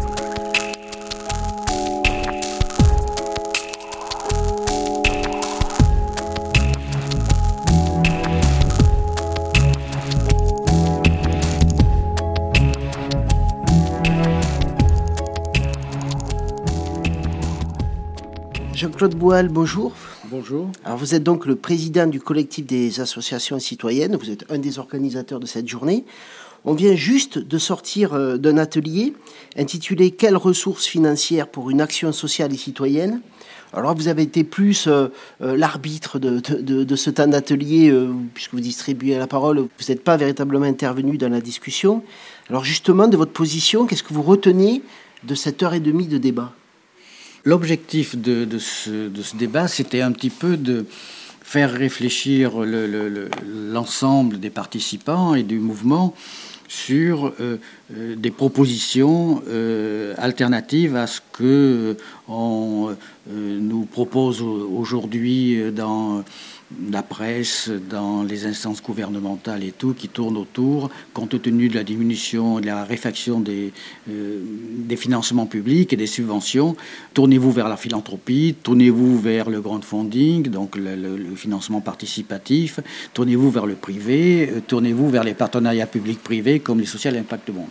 Jean-Claude Boal, bonjour. Bonjour. Alors vous êtes donc le président du collectif des associations citoyennes, vous êtes un des organisateurs de cette journée. On vient juste de sortir euh, d'un atelier intitulé Quelles ressources financières pour une action sociale et citoyenne? Alors vous avez été plus euh, euh, l'arbitre de, de, ce temps d'atelier, puisque vous distribuez la parole, vous n'êtes pas véritablement intervenu dans la discussion. Alors justement, de votre position, qu'est-ce que vous retenez de cette heure et demie de débat? L'objectif de, ce, débat, c'était un petit peu de faire réfléchir l'ensemble des participants et du mouvement sur euh, euh, des propositions euh, alternatives à ce que on nous propose aujourd'hui dans la presse, dans les instances gouvernementales et tout, qui tournent autour, compte tenu de la diminution, de la réfaction des, euh, des financements publics et des subventions. Tournez-vous vers la philanthropie, tournez-vous vers le crowdfunding, donc le, financement participatif, tournez-vous vers le privé, euh, tournez-vous vers les partenariats publics-privés comme les social impact monde.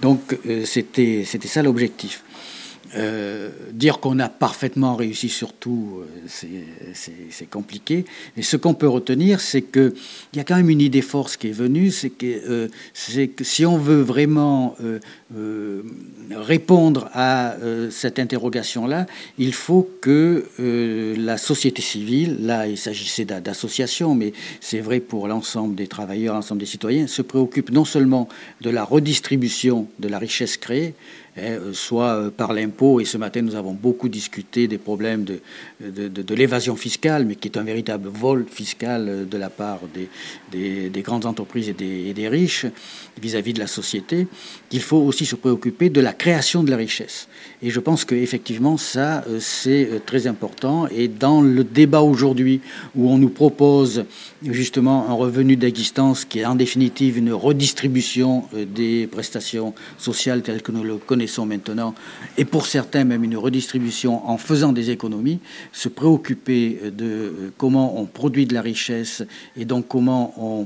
Donc c'était ça l'objectif. Euh, dire qu'on a parfaitement réussi sur tout, euh, c'est compliqué. Mais ce qu'on peut retenir, c'est qu'il y a quand même une idée force qui est venue, c'est que, euh, que, si on veut vraiment répondre à cette interrogation-là, il faut que la société civile, là il s'agissait d'associations, mais c'est vrai pour l'ensemble des travailleurs, l'ensemble des citoyens, se préoccupe non seulement de la redistribution de la richesse créée, Hein, euh, soit euh, par l'impôt, et ce matin nous avons beaucoup discuté des problèmes de, de, l'évasion fiscale, mais qui est un véritable vol fiscal euh, de la part des, des, grandes entreprises et des, des riches vis-à-vis de la société, qu'il faut aussi se préoccuper de la création de la richesse. Et je pense qu'effectivement, ça, c'est très important. Et dans le débat aujourd'hui, où on nous propose justement un revenu d'existence qui est en définitive une redistribution des prestations sociales telles que nous le connaissons, maintenant, et pour certains même une redistribution en faisant des économies, se préoccuper de euh, comment on produit de la richesse et donc comment on euh,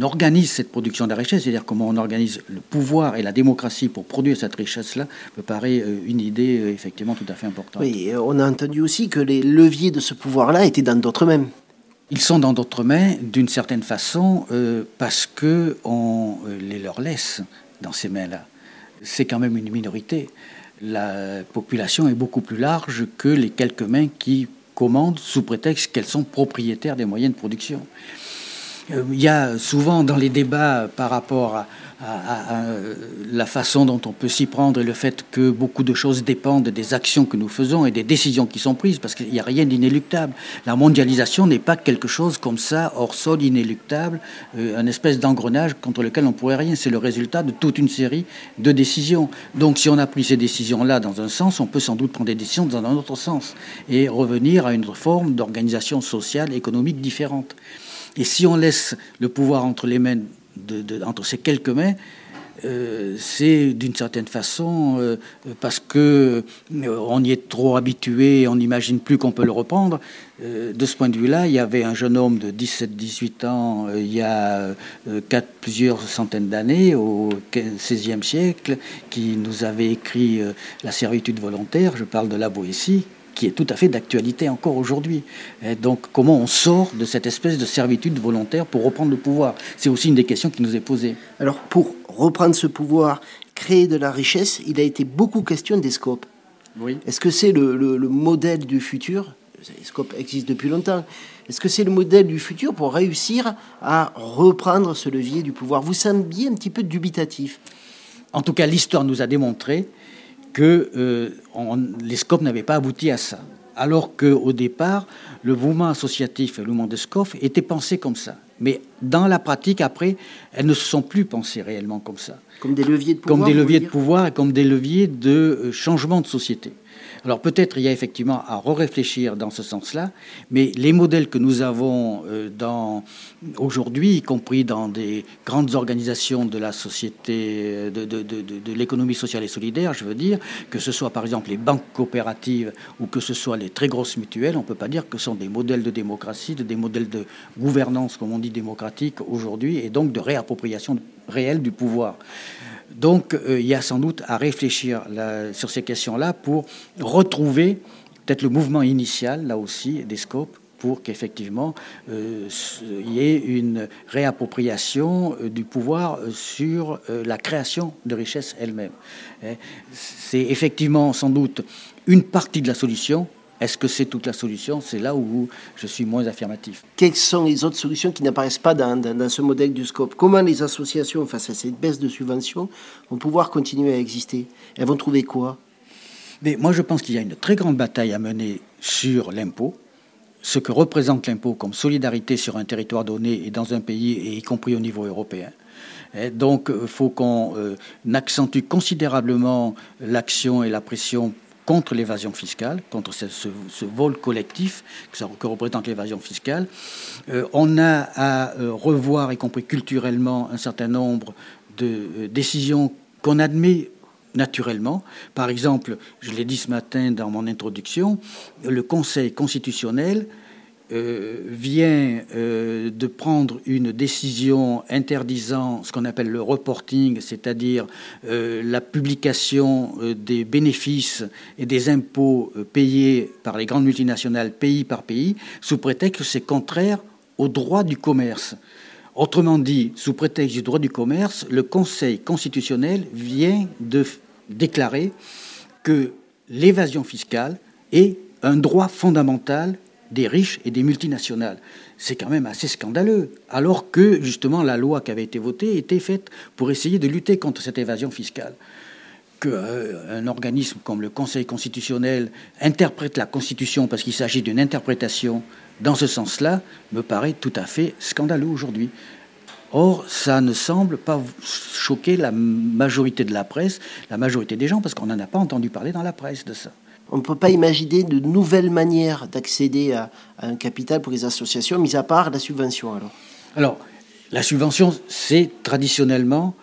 organise cette production de la richesse, c'est-à-dire comment on organise le pouvoir et la démocratie pour produire cette richesse-là, me paraît euh, une idée effectivement tout à fait importante. Oui, on a entendu aussi que les leviers de ce pouvoir-là étaient dans d'autres mains. Ils sont dans d'autres mains d'une certaine façon parce que on les leur laisse dans ces mains-là c'est quand même une minorité. La population est beaucoup plus large que les quelques mains qui commandent sous prétexte qu'elles sont propriétaires des moyens de production. Euh, il y a souvent dans les débats par rapport à, la façon dont on peut s'y prendre et le fait que beaucoup de choses dépendent des actions que nous faisons et des décisions qui sont prises, parce qu'il n'y a rien d'inéluctable. La mondialisation n'est pas quelque chose comme ça, hors sol, inéluctable, euh, un espèce d'engrenage contre lequel on ne pourrait rien. C'est le résultat de toute une série de décisions. Donc si on a pris ces décisions-là dans un sens, on peut sans doute prendre des décisions dans un autre sens et revenir à une forme d'organisation sociale, économique différente. Et si on laisse le pouvoir entre les mains entre ces quelques mains, euh, c'est d'une certaine façon euh, parce que euh, on y est trop habitué, on n'imagine plus qu'on peut le reprendre. de ce point de vue-là, il y avait un jeune homme de 17-18 ans il y a plusieurs centaines d'années, au XVIe siècle, qui nous avait écrit La servitude volontaire. Je parle de la Boétie qui est tout à fait d'actualité encore aujourd'hui. Donc comment on sort de cette espèce de servitude volontaire pour reprendre le pouvoir? C'est aussi une des questions qui nous est posée. Alors pour reprendre ce pouvoir, créer de la richesse, il a été beaucoup question des scopes. Oui. Est-ce que c'est le, modèle du futur? Les scopes existent depuis longtemps. Est-ce que c'est le modèle du futur pour réussir à reprendre ce levier du pouvoir? Vous sembliez un petit peu dubitatif. En tout cas, l'histoire nous a démontré que euh, les scopes n'avaient pas abouti à ça. Alors qu'au départ, le mouvement associatif et le mouvement de SCOF étaient pensés comme ça. Mais dans la pratique, après, elles ne se sont plus pensées réellement comme ça. Comme des leviers de pouvoir Comme des leviers de pouvoir et comme des leviers de euh, changement de société. Alors peut-être il y a effectivement à réfléchir dans ce sens-là, mais les modèles que nous avons euh, aujourd'hui, y compris dans des grandes organisations de la société, euh, de, de l'économie sociale et solidaire, je veux dire, que ce soit par exemple les banques coopératives ou que ce soit les très grosses mutuelles, on ne peut pas dire que ce sont des modèles de démocratie, des modèles de gouvernance, comme on dit, démocratique aujourd'hui, et donc de réappropriation réelle du pouvoir. Donc euh, il y a sans doute à réfléchir sur ces questions-là pour retrouver peut-être le mouvement initial, là aussi, des scopes pour qu'effectivement euh, il y ait une réappropriation euh, du pouvoir sur la création de richesses elle-même. Hein, c'est effectivement sans doute une partie de la solution, est-ce que c'est toute la solution? C'est là où je suis moins affirmatif. Quelles sont les autres solutions qui n'apparaissent pas dans, ce modèle du scope? Comment les associations, face à cette baisse de subventions, vont pouvoir continuer à exister? Elles vont trouver quoi? Mais moi, je pense qu'il y a une très grande bataille à mener sur l'impôt, ce que représente l'impôt comme solidarité sur un territoire donné et dans un pays, et y compris au niveau européen. donc, il euh, faut qu'on euh, accentue considérablement l'action et la pression contre l'évasion fiscale, contre ce, vol collectif que, représente l'évasion fiscale. Euh, on a à euh, revoir, y compris culturellement, un certain nombre de euh, décisions qu'on admet naturellement. Par exemple, je l'ai dit ce matin dans mon introduction, le Conseil constitutionnel euh, vient euh, de prendre une décision interdisant ce qu'on appelle le reporting, c'est-à-dire euh, la publication des bénéfices et des impôts payés par les grandes multinationales pays par pays, sous prétexte que c'est contraire au droit du commerce. Autrement dit, sous prétexte du droit du commerce, le Conseil constitutionnel vient de déclarer que l'évasion fiscale est un droit fondamental des riches et des multinationales. C'est quand même assez scandaleux, alors que justement la loi qui avait été votée était faite pour essayer de lutter contre cette évasion fiscale. Qu'un euh, organisme comme le Conseil constitutionnel interprète la Constitution parce qu'il s'agit d'une interprétation dans ce sens-là me paraît tout à fait scandaleux aujourd'hui. Or, ça ne semble pas choquer la majorité de la presse, la majorité des gens, parce qu'on n'en a pas entendu parler dans la presse de ça. On ne peut pas imaginer de nouvelles manières d'accéder à, un capital pour les associations, mis à part la subvention alors la subvention, c'est traditionnellement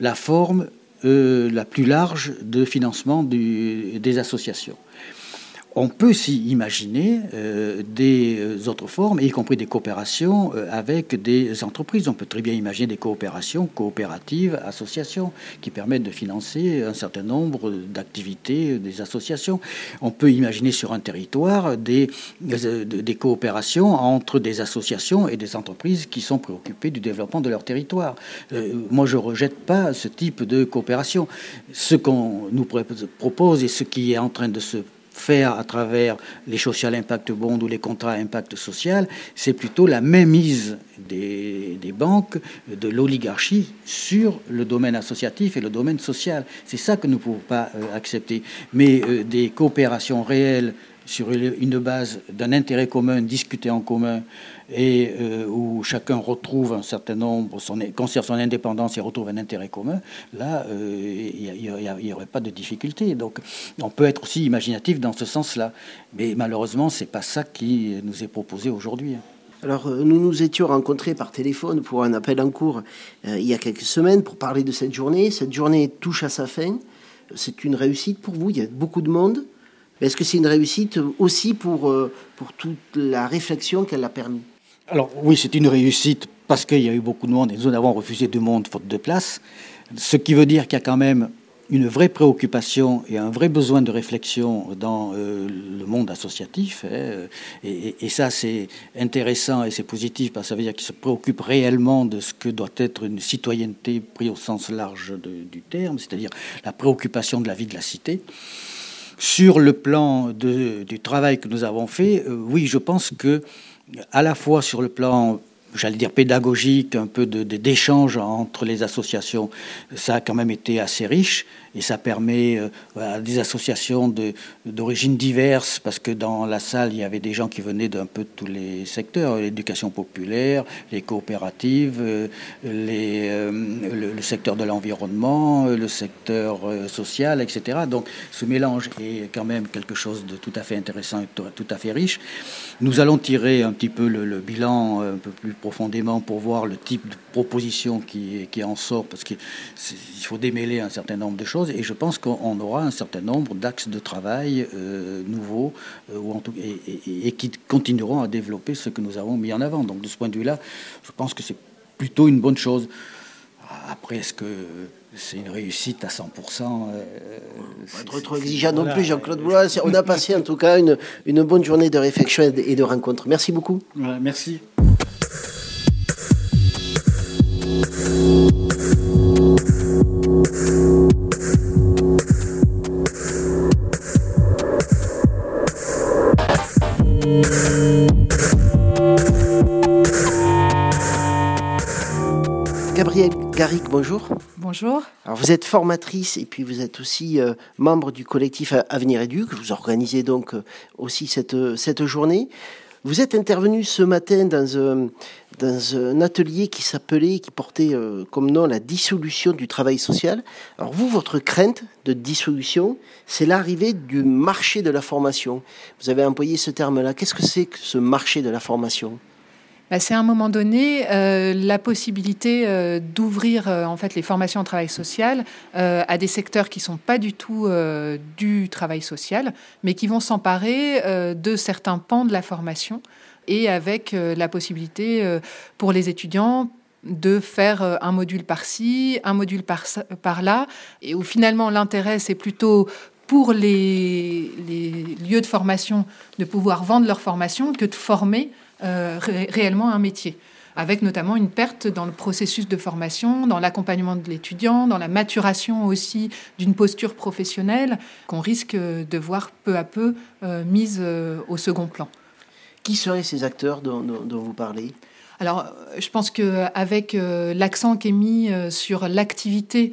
la forme euh, la plus large de financement des associations. On peut aussi imaginer euh, des euh, autres formes, y compris des coopérations euh, avec des entreprises. On peut très bien imaginer des coopérations coopératives, associations, qui permettent de financer un certain nombre d'activités des associations. On peut imaginer sur un territoire des, des coopérations entre des associations et des entreprises qui sont préoccupées du développement de leur territoire. moi, je ne rejette pas ce type de coopération. Ce qu'on nous propose et ce qui est en train de se faire à travers les social impact bonds ou les contrats impact social, c'est plutôt la mainmise des, des banques, de l'oligarchie sur le domaine associatif et le domaine social. C'est ça que nous ne pouvons pas euh, accepter. Mais euh, des coopérations réelles sur une base d'un intérêt commun, discuté en commun, et euh, où chacun retrouve un certain nombre, conserve son indépendance et retrouve un intérêt commun, là, euh, il n'y aurait pas de difficulté. Donc, on peut être aussi imaginatif dans ce sens-là. Mais malheureusement, ce n'est pas ça qui nous est proposé aujourd'hui. Alors, euh, nous nous étions rencontrés par téléphone pour un appel en cours il y a quelques semaines pour parler de cette journée. Cette journée touche à sa fin. C'est une réussite pour vous. Il y a beaucoup de monde. Est-ce que c'est une réussite aussi pour, euh, pour toute la réflexion qu'elle a permis? Alors oui, c'est une réussite parce qu'il y a eu beaucoup de monde et nous avons refusé du monde faute de place. Ce qui veut dire qu'il y a quand même une vraie préoccupation et un vrai besoin de réflexion dans euh, le monde associatif. Hein, et, ça, c'est intéressant et c'est positif parce que ça veut dire qu'il se préoccupe réellement de ce que doit être une citoyenneté pris au sens large du terme, c'est-à-dire la préoccupation de la vie de la cité. Sur le plan du travail que nous avons fait, euh, oui, je pense que à la fois sur le plan j'allais dire pédagogique, un peu d'échange entre les associations, ça a quand même été assez riche et ça permet euh, à des associations d'origines diverses, parce que dans la salle, il y avait des gens qui venaient d'un peu tous les secteurs, l'éducation populaire, les coopératives, euh, les, euh, le, secteur de l'environnement, le secteur social, etc. Donc ce mélange est quand même quelque chose de tout à fait intéressant et tout à fait riche. Nous allons tirer un petit peu le, bilan un peu plus profondément pour voir le type de proposition qui, qui en sort, parce qu'il faut démêler un certain nombre de choses et je pense qu'on aura un certain nombre d'axes de travail euh, nouveaux euh, ou en tout, et, qui continueront à développer ce que nous avons mis en avant. Donc de ce point de vue-là, je pense que c'est plutôt une bonne chose. Après, est-ce que c'est une réussite à 100% euh, Pas trop, exigeant non plus, Jean-Claude Bois. On a passé en tout cas une, une bonne journée de réflexion et de rencontre. Merci beaucoup. merci. Bonjour. Bonjour. Alors vous êtes formatrice et puis vous êtes aussi euh, membre du collectif Avenir Éduc. Vous organisez donc euh, aussi cette, euh, cette journée. Vous êtes intervenu ce matin dans un, dans un atelier qui s'appelait, qui portait comme nom la dissolution du travail social. Alors vous, votre crainte de dissolution, c'est l'arrivée du marché de la formation. Vous avez employé ce terme-là. Qu'est-ce que c'est que ce marché de la formation? Bah, c'est à un moment donné euh, la possibilité euh, d'ouvrir euh, en fait les formations en travail social à des secteurs qui sont pas du tout du travail social, mais qui vont s'emparer de certains pans de la formation et avec la possibilité pour les étudiants de faire un module par-ci, un module par-là, et où finalement l'intérêt c'est plutôt pour les, lieux de formation de pouvoir vendre leur formation que de former réellement un métier avec notamment une perte dans le processus de formation, dans l'accompagnement de l'étudiant, dans la maturation aussi d'une posture professionnelle qu'on risque de voir peu à peu euh, mise euh, au second plan. Qui seraient ces acteurs dont, vous parlez? Alors, je pense qu'avec euh, l'accent qui est mis sur l'activité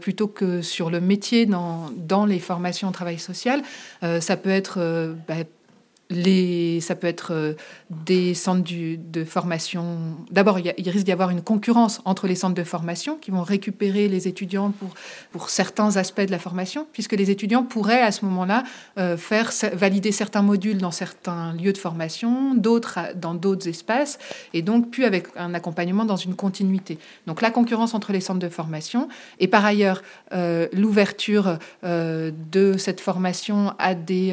plutôt que sur le métier dans, dans les formations en travail social, ça peut être bah, ça peut être euh, des centres de formation. D'abord, il, risque d'y avoir une concurrence entre les centres de formation qui vont récupérer les étudiants pour, pour certains aspects de la formation, puisque les étudiants pourraient à ce moment-là euh, faire valider certains modules dans certains lieux de formation, d'autres dans d'autres espaces, et donc plus avec un accompagnement dans une continuité. Donc la concurrence entre les centres de formation, et par ailleurs euh, l'ouverture de cette formation à des,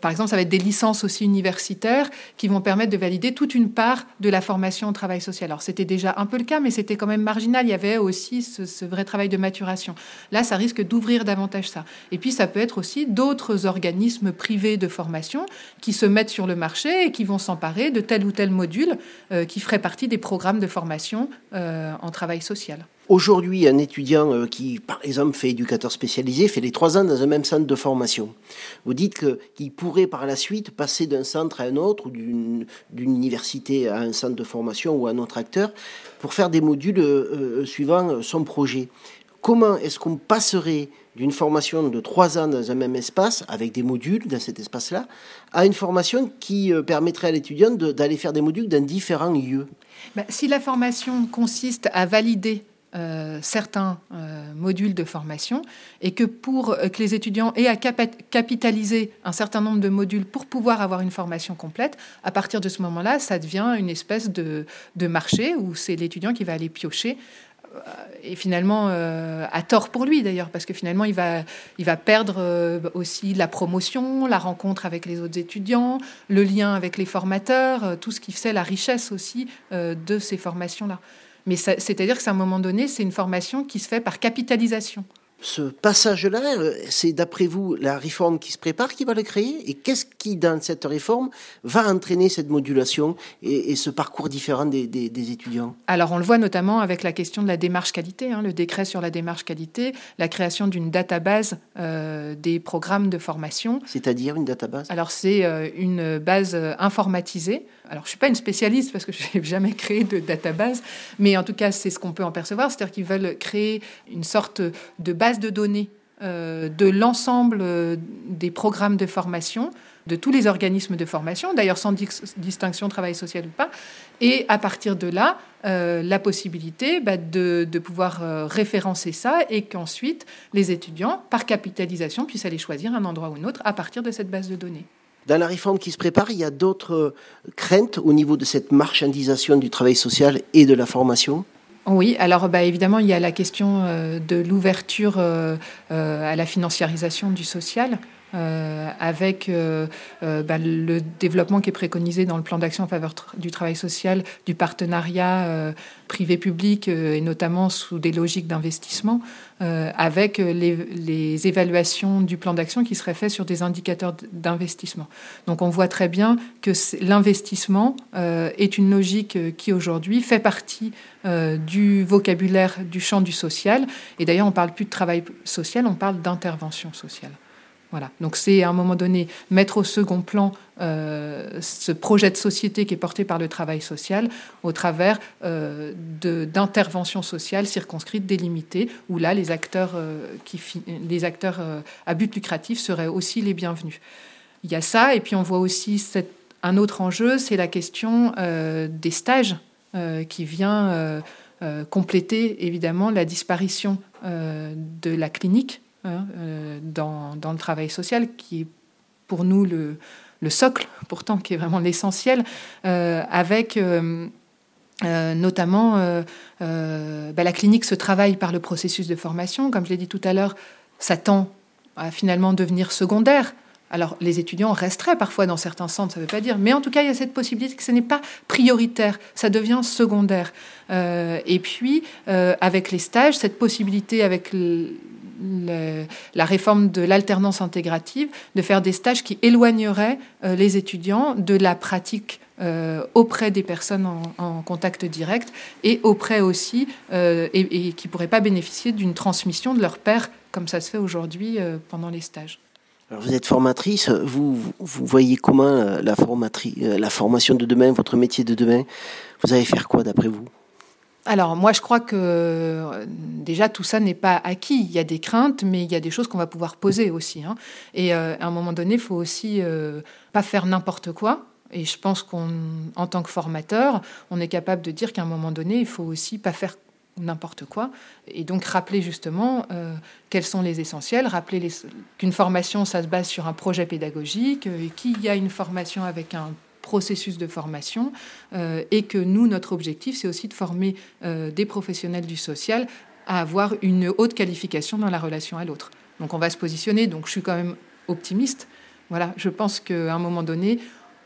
par exemple, ça va être des licences aussi universitaires qui vont permettre de valider toute une part de la formation au travail social. Alors c'était déjà un peu le cas, mais c'était quand même marginal. Il y avait aussi ce, vrai travail de maturation. Là, ça risque d'ouvrir davantage ça. Et puis ça peut être aussi d'autres organismes privés de formation qui se mettent sur le marché et qui vont s'emparer de tel ou tel module euh, qui ferait partie des programmes de formation euh, en travail social. Aujourd'hui, un étudiant euh, qui, par exemple, fait éducateur spécialisé, fait les trois ans dans un même centre de formation. Vous dites qu'il pourrait par la suite passer d'un centre à un autre, ou d'une université à un centre de formation ou à un autre acteur, pour faire des modules euh, euh, suivant son projet. Comment est-ce qu'on passerait d'une formation de trois ans dans un même espace, avec des modules dans cet espace-là, à une formation qui permettrait à l'étudiant d'aller faire des modules dans différents lieux? Ben, Si la formation consiste à valider euh, certains euh, modules de formation et que pour euh, que les étudiants aient à capitaliser un certain nombre de modules pour pouvoir avoir une formation complète, à partir de ce moment-là, ça devient une espèce de, marché où c'est l'étudiant qui va aller piocher et finalement à tort pour lui d'ailleurs parce que finalement il va il va perdre aussi la promotion, la rencontre avec les autres étudiants, le lien avec les formateurs, tout ce qui fait la richesse aussi de ces formations là. Mais c'est-à-dire que c'est à un moment donné, c'est une formation qui se fait par capitalisation. Ce passage-là, euh, c'est d'après vous la réforme qui se prépare qui va le créer Et qu'est-ce qui, dans cette réforme, va entraîner cette modulation et, ce parcours différent des, étudiants? Alors, on le voit notamment avec la question de la démarche qualité, hein, le décret sur la démarche qualité, la création d'une database euh, des programmes de formation. C'est-à-dire une database? Alors, c'est euh, une base informatisée alors, je ne suis pas une spécialiste parce que je n'ai jamais créé de database, mais en tout cas, c'est ce qu'on peut en percevoir. C'est-à-dire qu'ils veulent créer une sorte de base de données euh, de l'ensemble euh, des programmes de formation, de tous les organismes de formation, d'ailleurs sans distinction travail social ou pas, et à partir de là, euh, la possibilité bah, de, de, pouvoir référencer ça et qu'ensuite les étudiants, par capitalisation, puissent aller choisir un endroit ou un autre à partir de cette base de données. Dans la réforme qui se prépare, il y a d'autres craintes au niveau de cette marchandisation du travail social et de la formation? Oui, alors bah, évidemment, il y a la question euh, de l'ouverture euh, à la financiarisation du social. Euh, avec euh, euh, bah, le développement qui est préconisé dans le plan d'action en faveur du travail social, du partenariat privé-public et notamment sous des logiques d'investissement, avec les, évaluations du plan d'action qui seraient faites sur des indicateurs d'investissement. Donc on voit très bien que l'investissement est une logique qui aujourd'hui fait partie du vocabulaire du champ du social. Et d'ailleurs, on parle plus de travail social, on parle d'intervention sociale. Donc c'est à un moment donné mettre au second plan euh, ce projet de société qui est porté par le travail social au travers euh, d'interventions sociales circonscrites, délimitées, où là les acteurs, euh, qui, les acteurs à but lucratif seraient aussi les bienvenus. Il y a ça, et puis on voit aussi un autre enjeu, c'est la question des stages qui vient compléter évidemment la disparition de la clinique Hein, euh, dans, le travail social, qui est pour nous le, le socle, pourtant, qui est vraiment l'essentiel, euh, avec euh, notamment bah, la clinique se travaille par le processus de formation. Comme je l'ai dit tout à l'heure, ça tend à finalement devenir secondaire. Alors, les étudiants resteraient parfois dans certains centres, ça ne veut pas dire, mais en tout cas, il y a cette possibilité que ce n'est pas prioritaire, ça devient secondaire. Et puis, avec les stages, cette possibilité avec la réforme de l'alternance intégrative, de faire des stages qui éloigneraient euh, les étudiants de la pratique auprès des personnes en, contact direct et auprès aussi, et, et, qui ne pourraient pas bénéficier d'une transmission de leur père, comme ça se fait aujourd'hui pendant les stages. Alors vous êtes formatrice, vous, vous voyez comment la, euh, la formation de demain, votre métier de demain? Vous allez faire quoi d'après vous? Alors moi je crois que euh, déjà tout ça n'est pas acquis. Il y a des craintes, mais il y a des choses qu'on va pouvoir poser aussi. Hein. Et euh, à un moment donné, il faut aussi pas faire n'importe quoi. Et je pense qu'en tant que formateur, on est capable de dire qu'à un moment donné, il faut aussi pas faire n'importe quoi. Et donc rappeler justement euh, quels sont les essentiels, rappeler qu'une formation, ça se base sur un projet pédagogique, euh, et qu'il y a une formation avec un processus de formation, euh, et que nous, notre objectif, c'est aussi de former des professionnels du social à avoir une haute qualification dans la relation à l'autre. Donc on va se positionner, donc je suis quand même optimiste. Voilà, je pense qu'à un moment donné,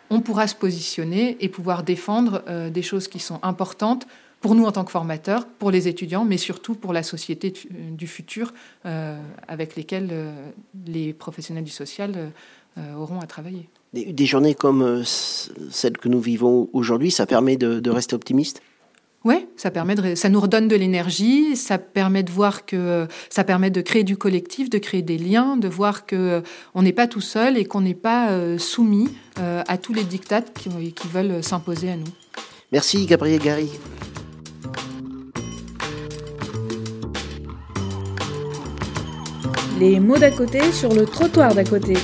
on pourra se positionner et pouvoir défendre des choses qui sont importantes pour nous en tant que formateurs, pour les étudiants, mais surtout pour la société du futur euh, avec lesquelles euh, les professionnels du social euh, auront à travailler. Des, journées comme celles que nous vivons aujourd'hui, ça permet de, rester optimiste? Oui, ça permet de, ça nous redonne de l'énergie, ça permet de voir que ça permet de créer du collectif, de créer des liens, de voir que on n'est pas tout seul et qu'on n'est pas soumis à tous les dictats qui, qui veulent s'imposer à nous. Merci Gabriel Gary. Les mots d'à côté sur le trottoir d'à côté.